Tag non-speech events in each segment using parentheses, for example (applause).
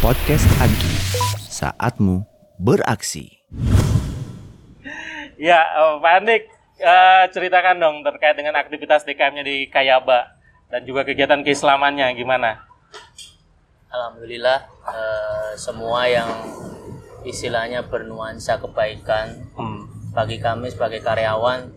Podcast Agi, saatmu beraksi. Ya, eh, Pak Andik, eh, ceritakan dong terkait dengan aktivitas DKM-nya di Kayaba dan juga kegiatan keislamannya gimana? Alhamdulillah eh, semua yang istilahnya bernuansa kebaikan Hmm. bagi kami sebagai karyawan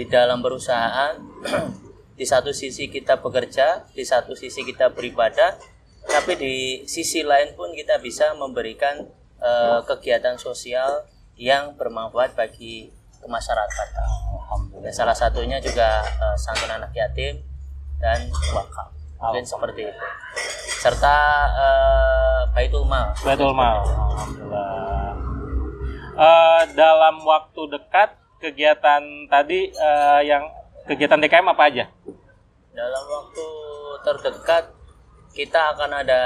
di dalam perusahaan (clears throat) di satu sisi kita bekerja, di satu sisi kita beribadah, tapi di sisi lain pun kita bisa memberikan eh, kegiatan sosial yang bermanfaat bagi kemasyarakatan. Dan salah satunya juga eh, santunan anak yatim dan wakaf. Mungkin seperti itu. Serta eh, Baitul Mal. Betul mal. Alhamdulillah. Eh, dalam waktu dekat kegiatan tadi eh, yang kegiatan DKM apa aja? Dalam waktu terdekat kita akan ada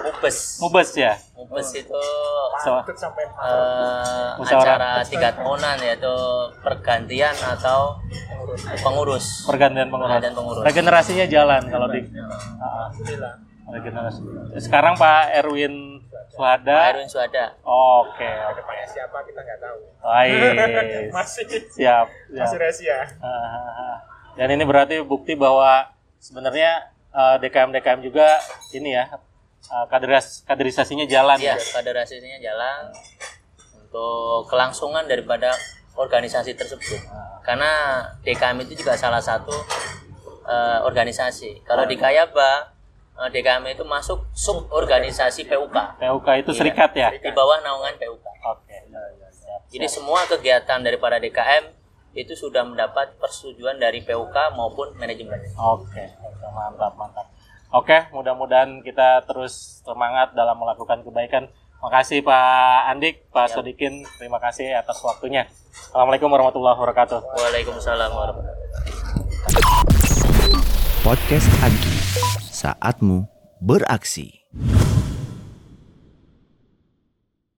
mubes. Mubes ya. Mubes itu So, Musyawarah. acara tiga tahunan yaitu pergantian atau pengurus. pergantian pengurus. Pergantian pengurus. Regenerasinya jalan kalau di Ah, regenerasi. Sekarang Pak Erwin Pak Suhada. Erwin Suhada. Oke, oke. siapa kita nggak tahu Baik. (laughs) masih Siap. masih siap. rahasia Ah, (laughs) Dan ini berarti bukti bahwa sebenarnya eh, DKM-DKM juga ini ya eh, kaderis kaderisasinya jalan Iya, ya. federasinya jalan untuk kelangsungan daripada organisasi tersebut. Karena DKM itu juga salah satu eh, organisasi. Kalau di Kayaba eh, DKM itu masuk sub organisasi PUK PUK itu Iya. serikat ya. di bawah naungan PUK. Oke. Siap, Jadi siap. semua kegiatan daripada DKM itu sudah mendapat persetujuan dari PUK maupun manajemen. Oke, oke, mantap, mantap. Oke, mudah-mudahan kita terus semangat dalam melakukan kebaikan. Makasih Pak Andik, Pak Siap. Sodikin, terima kasih atas waktunya. Assalamualaikum warahmatullahi wabarakatuh. Waalaikumsalam warahmatullahi wabarakatuh. Podcast Agi, saatmu beraksi.